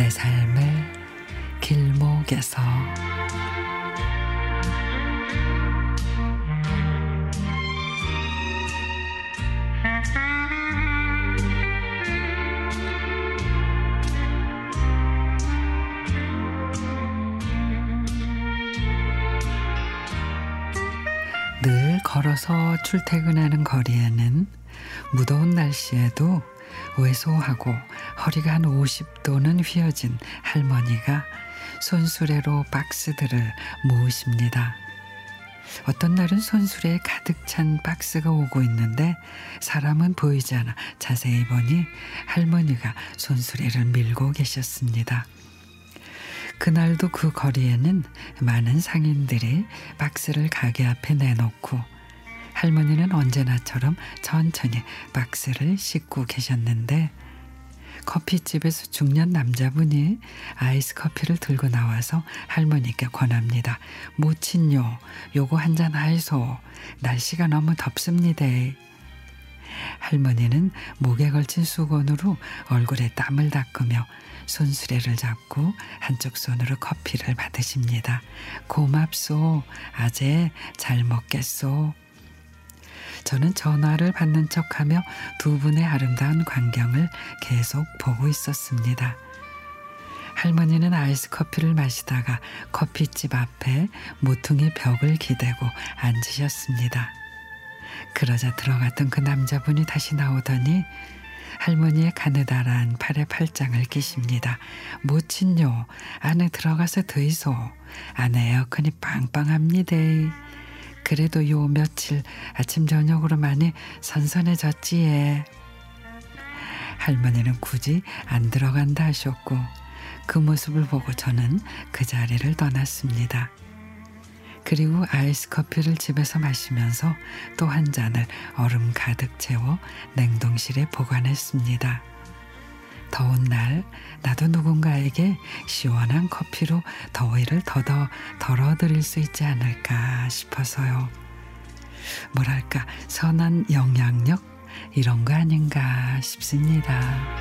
내 삶의 길목에서. 늘 걸어서 출퇴근하는 거리에는 무더운 날씨에도 왜소하고 허리가 한 50도는 휘어진 할머니가 손수레로 박스들을 모으십니다. 어떤 날은 손수레에 가득 찬 박스가 오고 있는데 사람은 보이지 않아 자세히 보니 할머니가 손수레를 밀고 계셨습니다. 그날도 그 거리에는 많은 상인들이 박스를 가게 앞에 내놓고 할머니는 언제나처럼 천천히 박스를 씻고 계셨는데 커피집에서 중년 남자분이 아이스 커피를 들고 나와서 할머니께 권합니다. 모친요, 요거 한 잔 하이소. 날씨가 너무 덥습니다. 할머니는 목에 걸친 수건으로 얼굴에 땀을 닦으며 손수레를 잡고 한쪽 손으로 커피를 받으십니다. 고맙소. 아재 잘 먹겠소. 저는 전화를 받는 척하며 두 분의 아름다운 광경을 계속 보고 있었습니다. 할머니는 아이스 커피를 마시다가 커피집 앞에 모퉁이 벽을 기대고 앉으셨습니다. 그러자 들어갔던 그 남자분이 다시 나오더니 할머니의 가느다란 팔에 팔짱을 끼십니다. 모친요 안에 들어가서 드이소. 안에 에어컨이 빵빵합니다. 그래도 요 며칠 아침 저녁으로 많이 선선해졌지에. 할머니는 굳이 안 들어간다 하셨고 그 모습을 보고 저는 그 자리를 떠났습니다. 그리고 아이스 커피를 집에서 마시면서 또 한 잔을 얼음 가득 채워 냉동실에 보관했습니다. 더운 날 나도 누군가에게 시원한 커피로 더위를 더더 덜어드릴 수 있지 않을까 싶어서요. 뭐랄까 선한 영향력 이런 거 아닌가 싶습니다.